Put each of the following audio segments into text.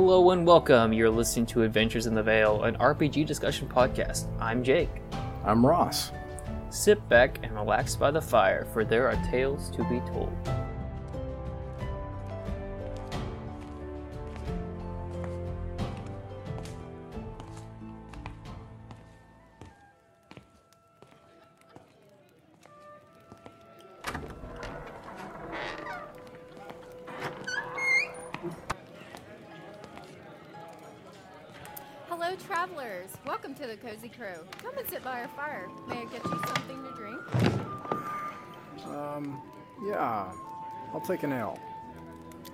Hello and welcome. You're listening to Adventures in the Vale, an RPG discussion podcast. I'm Jake. I'm Ross. Sit back and relax by the fire, for there are tales to be told. Hello, travelers. Welcome to the Cozy Crow. Come and sit by our fire. May I get you something to drink? Um, yeah, I'll take an ale.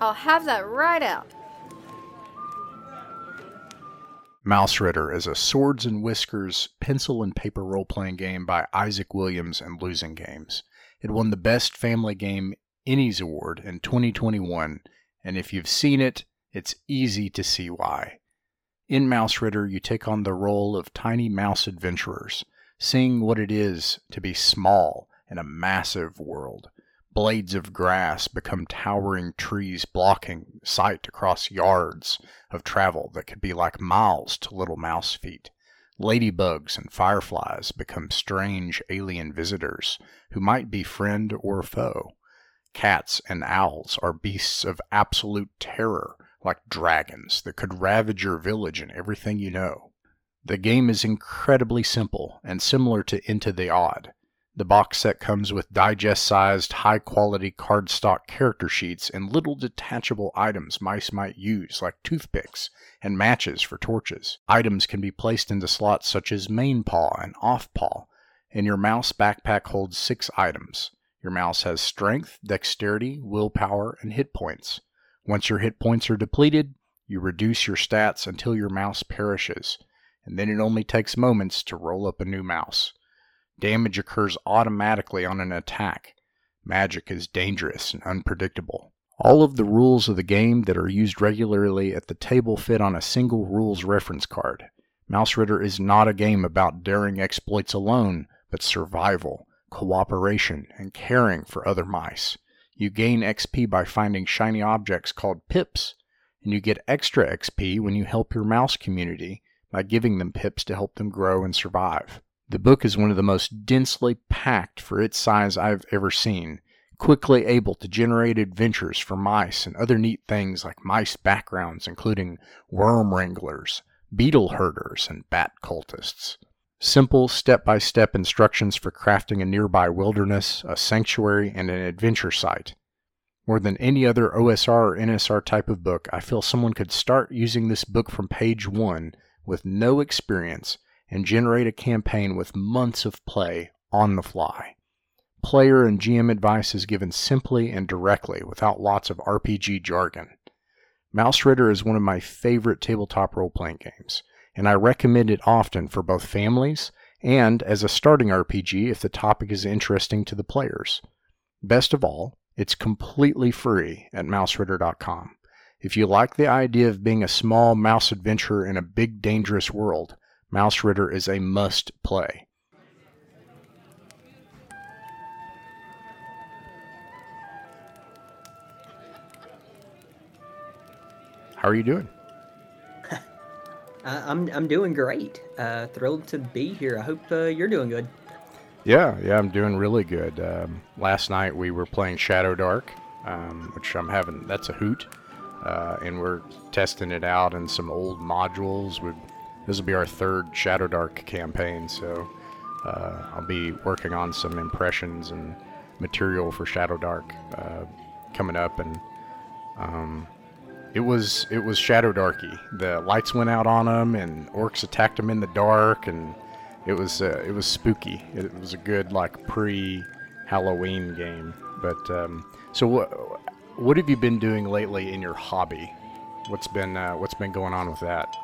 I'll have that right out. Mausritter is a swords and whiskers pencil and paper role playing game by Isaac Williams and Losing Games. It won the Best Family Game Ennies Award in 2021, and if you've seen it, it's easy to see why. In Mausritter, you take on the role of tiny mouse adventurers, seeing what it is to be small in a massive world. Blades of grass become towering trees blocking sight across yards of travel that could be like miles to little mouse feet. Ladybugs and fireflies become strange alien visitors who might be friend or foe. Cats and owls are beasts of absolute terror like dragons that could ravage your village and everything you know. The game is incredibly simple and similar to Into the Odd. The box set comes with digest sized, high quality cardstock character sheets and little detachable items mice might use, like toothpicks and matches for torches. Items can be placed into slots such as main paw and off paw, and your mouse backpack holds six items. Your mouse has strength, dexterity, willpower, and hit points. Once your hit points are depleted, you reduce your stats until your mouse perishes, and then it only takes moments to roll up a new mouse. Damage occurs automatically on an attack. Magic is dangerous and unpredictable. All of the rules of the game that are used regularly at the table fit on a single rules reference card. Mausritter is not a game about daring exploits alone, but survival, cooperation, and caring for other mice. You gain XP by finding shiny objects called pips, and you get extra XP when you help your mouse community by giving them pips to help them grow and survive. The book is one of the most densely packed for its size I've ever seen, quickly able to generate adventures for mice and other neat things like mice backgrounds, including worm wranglers, beetle herders, and bat cultists. Simple step by step instructions for crafting a nearby wilderness, a sanctuary, and an adventure site. More than any other OSR or NSR type of book, I feel someone could start using this book from page one with no experience and generate a campaign with months of play on the fly. Player and GM advice is given simply and directly without lots of RPG jargon. Mausritter is one of my favorite tabletop role playing games and I recommend it often for both families and as a starting RPG if the topic is interesting to the players. Best of all, it's completely free at mausritter.com. If you like the idea of being a small mouse adventurer in a big dangerous world, Mausritter is a must play. How are you doing? I'm I'm doing great. Uh, thrilled to be here. I hope uh, you're doing good. Yeah, yeah, I'm doing really good. Um, last night we were playing Shadow Dark, um, which I'm having. That's a hoot, uh, and we're testing it out in some old modules. we this will be our third Shadow Dark campaign, so uh, I'll be working on some impressions and material for Shadow Dark uh, coming up, and um, it was it was Shadow Darky. The lights went out on them, and orcs attacked them in the dark, and it was uh, it was spooky. It was a good like pre Halloween game. But um, so what what have you been doing lately in your hobby? What's been uh, what's been going on with that?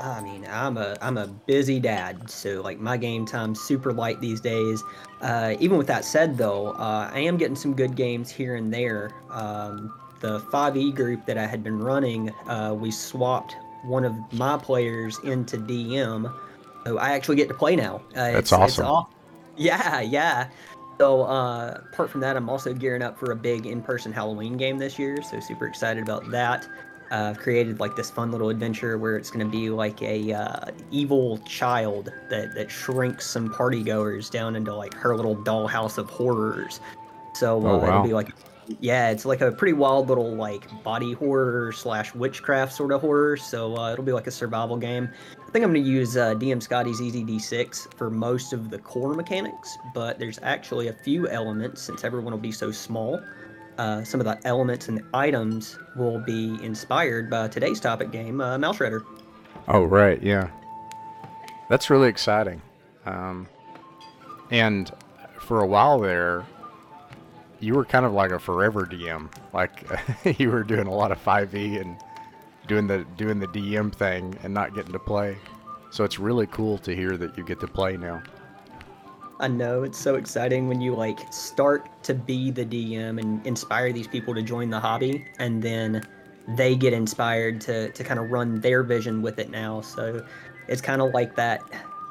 I mean, I'm a I'm a busy dad, so like my game time's super light these days. Uh, even with that said, though, uh, I am getting some good games here and there. Um, the 5e group that I had been running, uh, we swapped one of my players into DM. So I actually get to play now. Uh, That's awesome. Yeah, yeah. So uh, apart from that, I'm also gearing up for a big in-person Halloween game this year. So super excited about that. uh, I've created like this fun little adventure where it's going to be like a uh, evil child that that shrinks some party goers down into like her little dollhouse of horrors. So uh, Oh, wow. it'll be like, yeah, it's like a pretty wild little like body horror slash witchcraft sort of horror. So uh, it'll be like a survival game. I think I'm going to use uh, DM Scotty's EZD6 for most of the core mechanics, but there's actually a few elements since everyone will be so small. Uh, some of the elements and the items will be inspired by today's topic game, uh, Mausritter. Oh, right, yeah. That's really exciting. Um, and for a while there, you were kind of like a forever DM. Like you were doing a lot of 5e and doing the doing the DM thing and not getting to play. So it's really cool to hear that you get to play now. I know it's so exciting when you like start to be the DM and inspire these people to join the hobby, and then they get inspired to to kind of run their vision with it now. So it's kind of like that.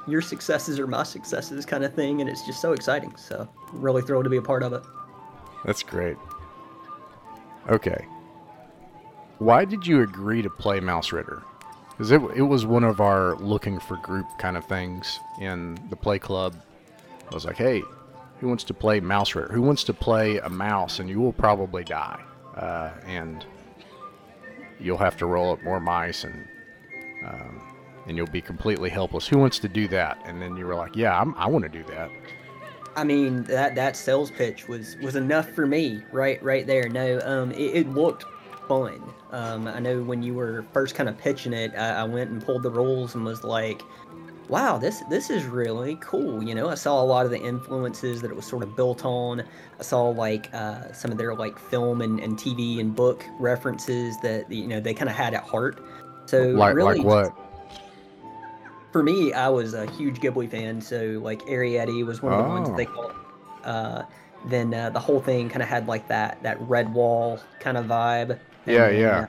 Your successes are my successes kind of thing, and it's just so exciting. So really thrilled to be a part of it. That's great. Okay. Why did you agree to play Mausritter? Because it, it was one of our looking for group kind of things in the play club. I was like, hey, who wants to play Mausritter? Who wants to play a mouse and you will probably die? Uh, and you'll have to roll up more mice and um, and you'll be completely helpless. Who wants to do that? And then you were like, yeah, I'm, I want to do that. I mean that that sales pitch was was enough for me right right there. No, um, it, it looked fun. Um, I know when you were first kind of pitching it, I, I went and pulled the rules and was like, wow, this this is really cool. You know, I saw a lot of the influences that it was sort of built on. I saw like uh, some of their like film and, and TV and book references that you know they kind of had at heart. So Like, really, like what? For me, I was a huge Ghibli fan, so like Arrietty was one of the ones that they Oh. called. Uh, then uh, the whole thing kind of had like that that Redwall kind of vibe. Yeah, And, yeah. uh,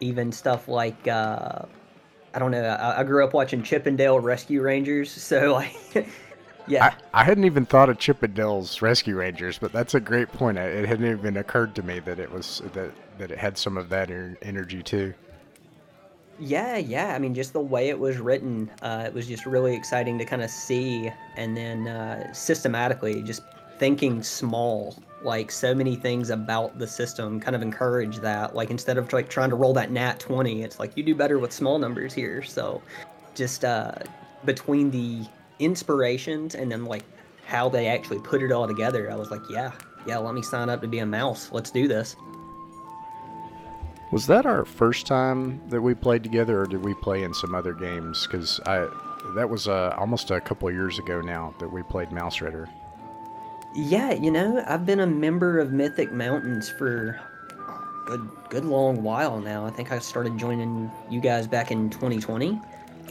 even stuff like uh, I don't know. I, I grew up watching Chip 'n Dale Rescue Rangers, so like, yeah, I, I hadn't even thought of Chip 'n Dale's Rescue Rangers, but that's a great point. It it hadn't even occurred to me that it was that that it had some of that energy too. Yeah, yeah. I mean, just the way it was written, uh, it was just really exciting to kind of see. And then uh, systematically, just thinking small, like so many things about the system kind of encourage that. Like instead of like trying to roll that nat 20, it's like you do better with small numbers here. So just uh, between the inspirations and then like how they actually put it all together, I was like, yeah, yeah, let me sign up to be a mouse. Let's do this. Was that our first time that we played together, or did we play in some other games? Because I that was uh, almost a couple years ago now that we played Mausritter. Yeah, you know, I've been a member of Mythic Mountains for a good, good long while now. I think I started joining you guys back in 2020,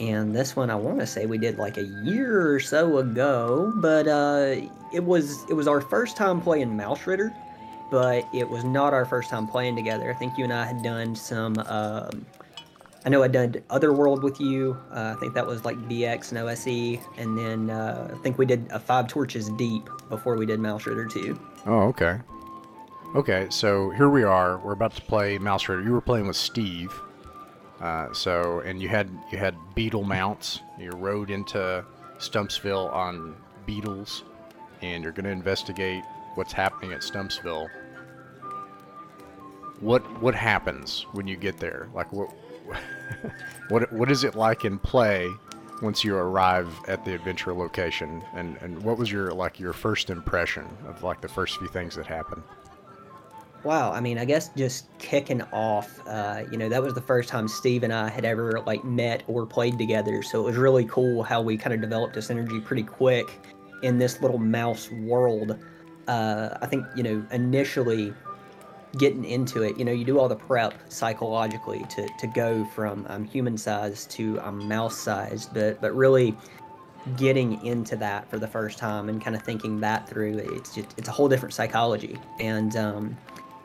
and this one I want to say we did like a year or so ago. But uh, it was it was our first time playing Mausritter, but it was not our first time playing together. I think you and I had done some. Um, I know I'd did Otherworld with you. Uh, I think that was like BX and OSE, and then uh, I think we did a Five Torches Deep before we did Mausritter 2. Oh, okay. Okay, so here we are. We're about to play Mausritter. You were playing with Steve. Uh, so, and you had you had beetle mounts. You rode into Stumpsville on beetles, and you're going to investigate what's happening at Stumpsville. What what happens when you get there? Like what what what is it like in play once you arrive at the adventure location? And and what was your like your first impression of like the first few things that happened? Wow, I mean, I guess just kicking off, uh, you know, that was the first time Steve and I had ever like met or played together. So it was really cool how we kind of developed this energy pretty quick in this little mouse world. Uh, I think, you know, initially getting into it, you know, you do all the prep psychologically to, to go from um, human sized to um, mouse sized, but but really getting into that for the first time and kind of thinking that through, it's just it's a whole different psychology. And um,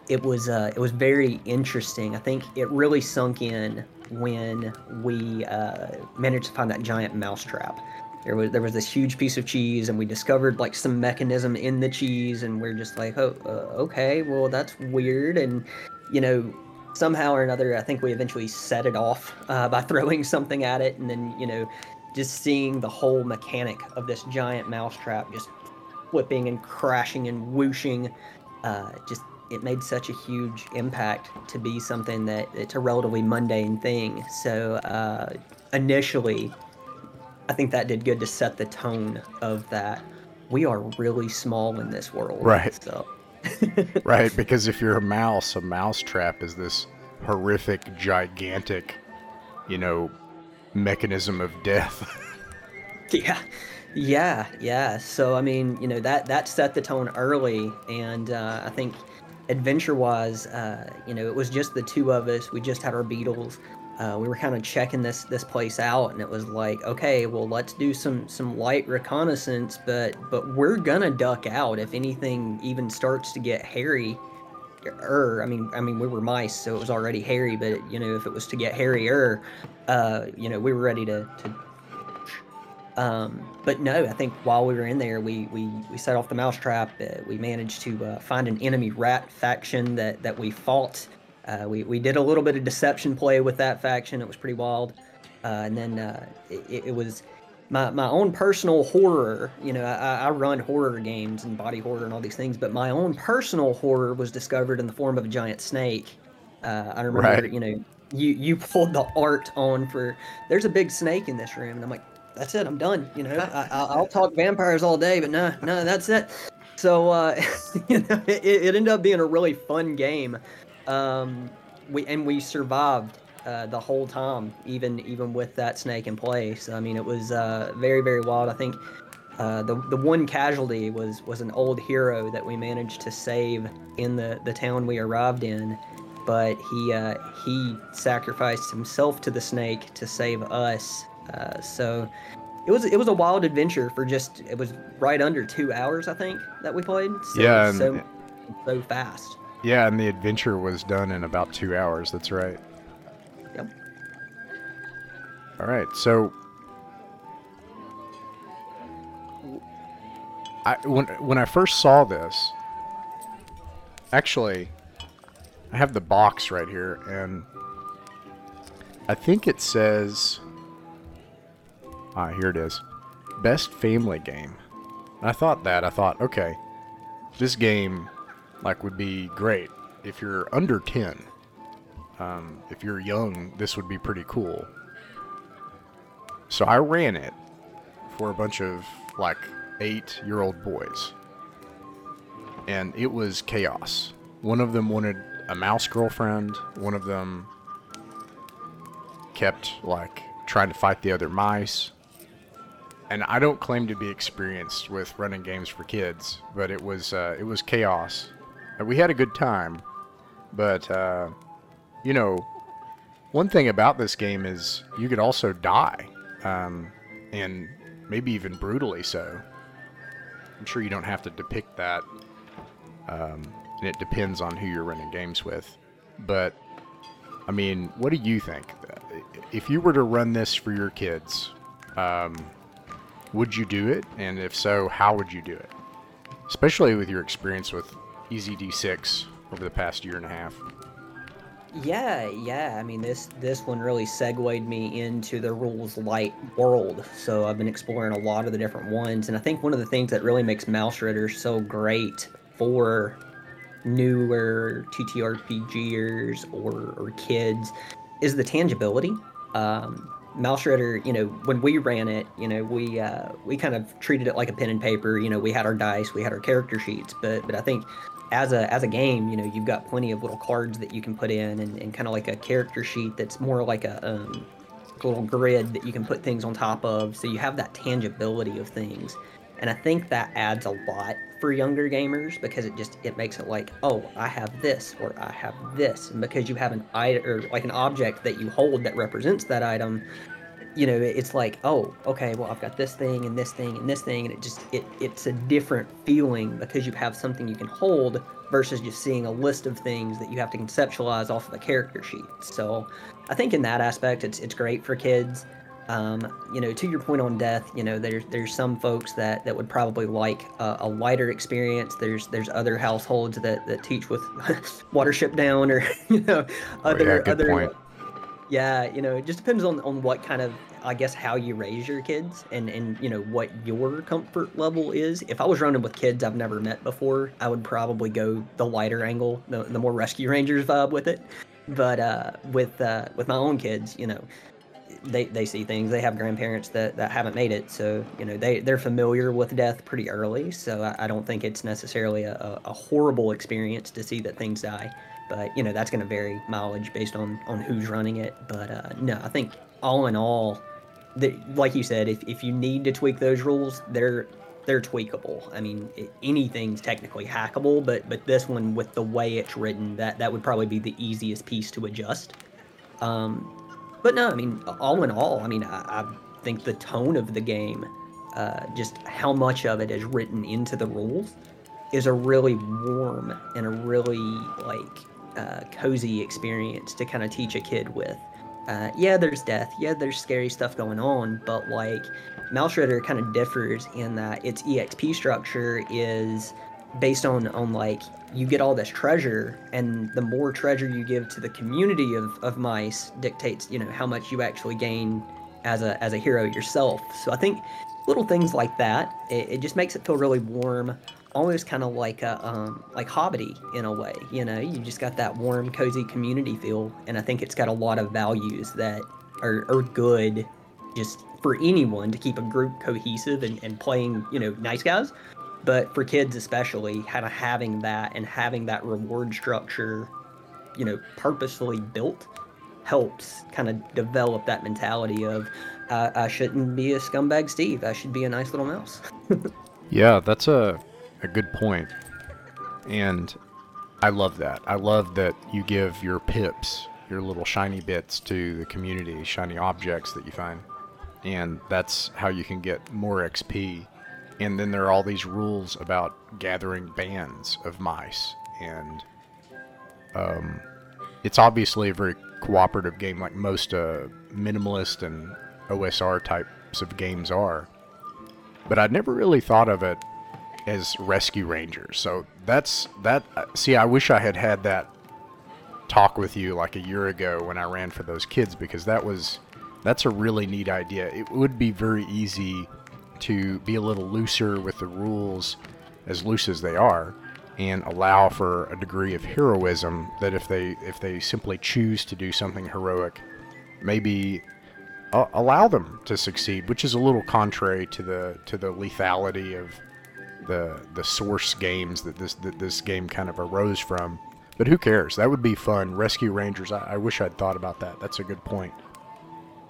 it was uh, it was very interesting. I think it really sunk in when we uh, managed to find that giant mouse trap. There was there was this huge piece of cheese, and we discovered like some mechanism in the cheese, and we're just like, oh, uh, okay, well that's weird. And you know, somehow or another, I think we eventually set it off uh, by throwing something at it, and then you know, just seeing the whole mechanic of this giant mousetrap just flipping and crashing and whooshing, uh, just it made such a huge impact to be something that it's a relatively mundane thing. So uh, initially, I think that did good to set the tone of that. We are really small in this world, Right. So right, because if you're a mouse, a mouse trap is this horrific, gigantic, you know, mechanism of death. Yeah, yeah, yeah. So I mean, you know that that set the tone early, and uh, I think adventure-wise, uh, you know, it was just the two of us. We just had our beetles. Uh, we were kind of checking this this place out, and it was like, okay, well, let's do some some light reconnaissance, but but we're gonna duck out if anything even starts to get hairy. Er, I mean, I mean, we were mice, so it was already hairy. But you know, if it was to get hairier, uh, you know, we were ready to to um, but no, I think while we were in there, we we, we set off the mousetrap. Uh, we managed to uh, find an enemy rat faction that that we fought. Uh, we we did a little bit of deception play with that faction. It was pretty wild. Uh, and then uh, it, it was my, my own personal horror. You know, I, I run horror games and body horror and all these things, but my own personal horror was discovered in the form of a giant snake. Uh, I remember, Right. you know, you you pulled the art on for. There's a big snake in this room, and I'm like, that's it. I'm done. You know, I, I, I'll talk vampires all day, but no, no, that's it. So uh, you know, it, it ended up being a really fun game. Um, we and we survived uh, the whole time, even even with that snake in place. I mean, it was uh, very very wild. I think uh, the the one casualty was was an old hero that we managed to save in the the town we arrived in, but he uh, he sacrificed himself to the snake to save us. Uh, so it was it was a wild adventure for just it was right under two hours I think that we played. So, Yeah, and- so so fast. Yeah, and the adventure was done in about two hours. That's right. Yep. All right, so I when when I first saw this, actually, I have the box right here, and I think it says, ah, here it is, best family game. And I thought that I thought, okay, this game like would be great if you're under ten. Um, if you're young, this would be pretty cool. So I ran it for a bunch of like eight year old boys. And it was chaos. One of them wanted a mouse girlfriend, one of them kept like trying to fight the other mice. And I don't claim to be experienced with running games for kids, but it was uh, it was chaos. We had a good time, but uh, you know, one thing about this game is you could also die, um, and maybe even brutally so. I'm sure you don't have to depict that, um, and it depends on who you're running games with. But, I mean, what do you think? If you were to run this for your kids, um, would you do it? And if so, how would you do it? Especially with your experience with EZD6 over the past year and a half. Yeah, yeah. I mean, this this one really segued me into the rules light world. So I've been exploring a lot of the different ones, and I think one of the things that really makes Mausritter so great for newer TTRPGers or or kids is the tangibility. Um, Mouse you know, when we ran it, you know, we uh, we kind of treated it like a pen and paper. You know, we had our dice, we had our character sheets, but but I think as a as a game, you know, you've got plenty of little cards that you can put in, and, and kind of like a character sheet that's more like a um, little grid that you can put things on top of. So you have that tangibility of things, and I think that adds a lot for younger gamers because it just it makes it like, oh, I have this or I have this, and because you have an item or like an object that you hold that represents that item, you know it's like oh okay well i've got this thing and this thing and this thing and it just it it's a different feeling because you have something you can hold versus just seeing a list of things that you have to conceptualize off of a character sheet so i think in that aspect it's it's great for kids Um, you know, to your point on death, you know, there's there's some folks that, that would probably like a, a lighter experience. There's there's other households that, that teach with Watership Down or you know other oh, yeah, other. Point. Yeah, you know, it just depends on, on what kind of I guess how you raise your kids and and you know what your comfort level is. If I was running with kids I've never met before, I would probably go the lighter angle, the, the more Rescue Rangers vibe with it. But uh, with uh, with my own kids, you know, they, they see things. They have grandparents that, that haven't made it, so you know they they're familiar with death pretty early. So I, I don't think it's necessarily a, a horrible experience to see that things die. But you know that's going to vary mileage based on on who's running it. But uh, no, I think all in all, the, like you said, if, if you need to tweak those rules, they're they're tweakable. I mean, it, anything's technically hackable, but but this one with the way it's written, that that would probably be the easiest piece to adjust. Um, but no, I mean, all in all, I mean, I, I think the tone of the game, uh, just how much of it is written into the rules, is a really warm and a really like uh, cozy experience to kind of teach a kid with. Uh, yeah, there's death. Yeah, there's scary stuff going on, but like Mausritter kind of differs in that its EXP structure is based on on like you get all this treasure and the more treasure you give to the community of, of mice dictates you know how much you actually gain as a as a hero yourself so i think little things like that it, it just makes it feel really warm almost kind of like a um, like hobbity in a way you know? You just got that warm cozy community feel and i think it's got a lot of values that are, are good just for anyone to keep a group cohesive and, and playing you know nice guys. But for kids especially kind of having that and having that reward structure you know purposefully built helps kind of develop that mentality of uh, i shouldn't be a scumbag steve. I should be a nice little mouse. Yeah that's a, a good point. And i love that. I love that you give your pips your little shiny bits to the community shiny objects that you find. And that's how you can get more xp and then there are all these rules about gathering bands of mice. And um, it's obviously a very cooperative game like most uh, minimalist and osr types of games are. But i'd never really thought of it as rescue rangers. So that's that uh, see i wish i had had that talk with you like a year ago when i ran for those kids because that was that's a really neat idea. It would be very easy to be a little looser with the rules, as loose as they are, and allow for a degree of heroism that if they if they simply choose to do something heroic, maybe uh, allow them to succeed, which is a little contrary to the to the lethality of the the source games that this that this game kind of arose from. But who cares? That would be fun. Rescue Rangers. I, I wish I'd thought about that. That's a good point.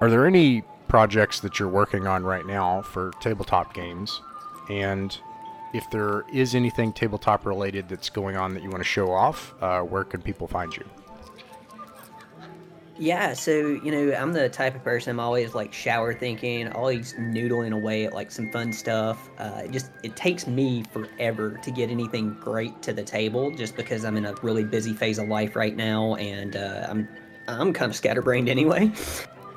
Are there any projects that you're working on right now for tabletop games, and if there is anything tabletop related that's going on that you want to show off, uh, where can people find you? Yeah, so you know, I'm the type of person I'm always like shower thinking, always noodling away at like some fun stuff. Uh, it just it takes me forever to get anything great to the table, just because I'm in a really busy phase of life right now, and uh, I'm I'm kind of scatterbrained anyway.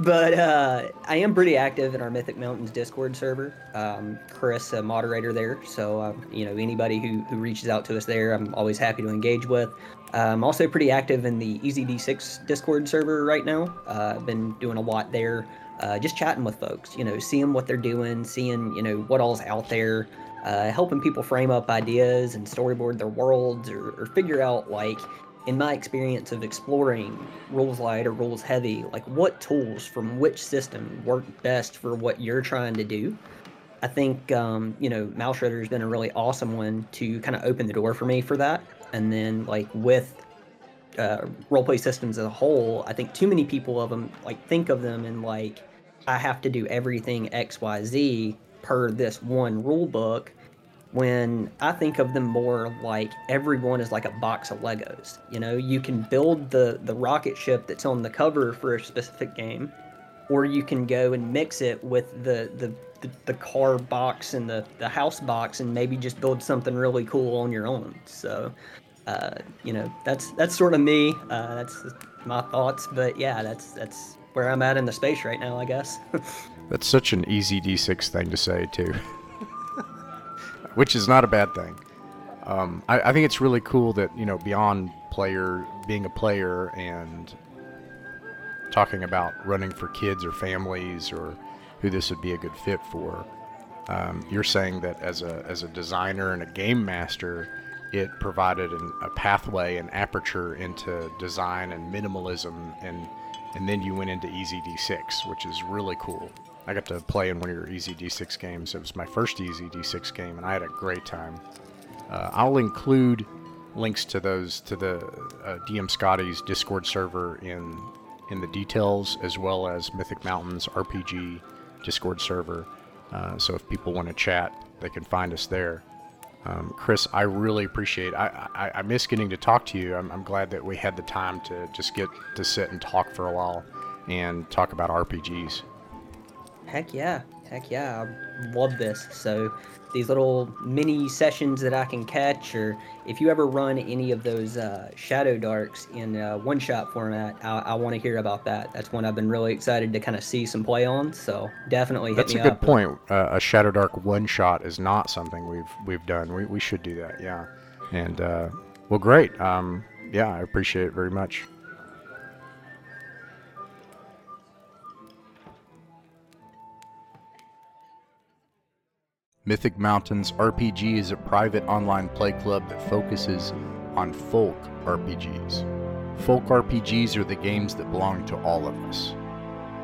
But uh, I am pretty active in our Mythic Mountains Discord server. Um, Chris, a moderator there, so um, you know anybody who, who reaches out to us there, I'm always happy to engage with. I'm um, also pretty active in the EZD6 Discord server right now. Uh, I've been doing a lot there, uh, just chatting with folks. You know, seeing what they're doing, seeing you know what all's out there, uh, helping people frame up ideas and storyboard their worlds, or, or figure out like in my experience of exploring rules light or rules heavy, like what tools from which system work best for what you're trying to do. I think um, you know Mausritter has been a really awesome one to kind of open the door for me for that. And then like with uh, roleplay systems as a whole, I think too many people of them like think of them in like I have to do everything X Y Z per this one rule book when I think of them more like everyone is like a box of Legos. You know, you can build the the rocket ship that's on the cover for a specific game, or you can go and mix it with the the, the, the car box and the, the house box and maybe just build something really cool on your own. So, uh, you know, that's that's sort of me. Uh, that's my thoughts. But yeah, that's that's where I'm at in the space right now, I guess. That's such an EZD6 thing to say, too. Which is not a bad thing. Um, I, I think it's really cool that, you know, beyond player, being a player and talking about running for kids or families or who this would be a good fit for, um, you're saying that as a, as a designer and a game master, it provided an, a pathway and aperture into design and minimalism and and then you went into EZD6, which is really cool. I got to play in one of your EZD6 games. It was my first EZD6 game, and I had a great time. Uh, I'll include links to those to the uh, DM Scotty's Discord server in in the details, as well as Mythic Mountains RPG Discord server. Uh, so if people want to chat, they can find us there. Um, Chris, I really appreciate. I, I, I miss getting to talk to you. I'm, I'm glad that we had the time to just get to sit and talk for a while and talk about RPGs. Heck yeah, heck yeah, I love this. So these little mini sessions that I can catch, or if you ever run any of those uh, Shadow Darks in uh, one shot format, I, I want to hear about that. That's one I've been really excited to kind of see some play on. So definitely hit That's me a good up. point. Uh, a Shadow Dark one shot is not something we've we've done. We, we should do that. Yeah, and uh, well, great. Um, yeah, I appreciate it very much. Mythic Mountains RPG is a private online play club that focuses on folk RPGs. Folk RPGs are the games that belong to all of us.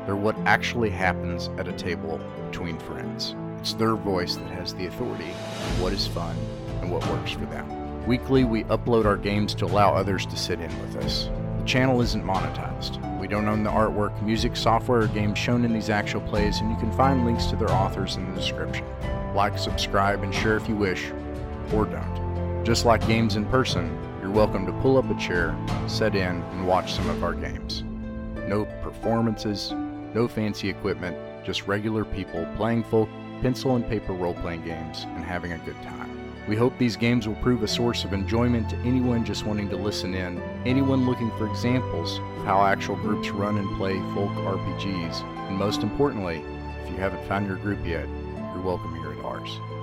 They're what actually happens at a table between friends. It's their voice that has the authority on what is fun and what works for them. Weekly, we upload our games to allow others to sit in with us. The channel isn't monetized. We don't own the artwork, music, software, or games shown in these actual plays, and you can find links to their authors in the description. Like, subscribe, and share if you wish, or don't. Just like games in person, you're welcome to pull up a chair, sit in, and watch some of our games. No performances, no fancy equipment, just regular people playing folk pencil and paper role playing games and having a good time. We hope these games will prove a source of enjoyment to anyone just wanting to listen in, anyone looking for examples of how actual groups run and play folk RPGs, and most importantly, if you haven't found your group yet, you're welcome here at ours.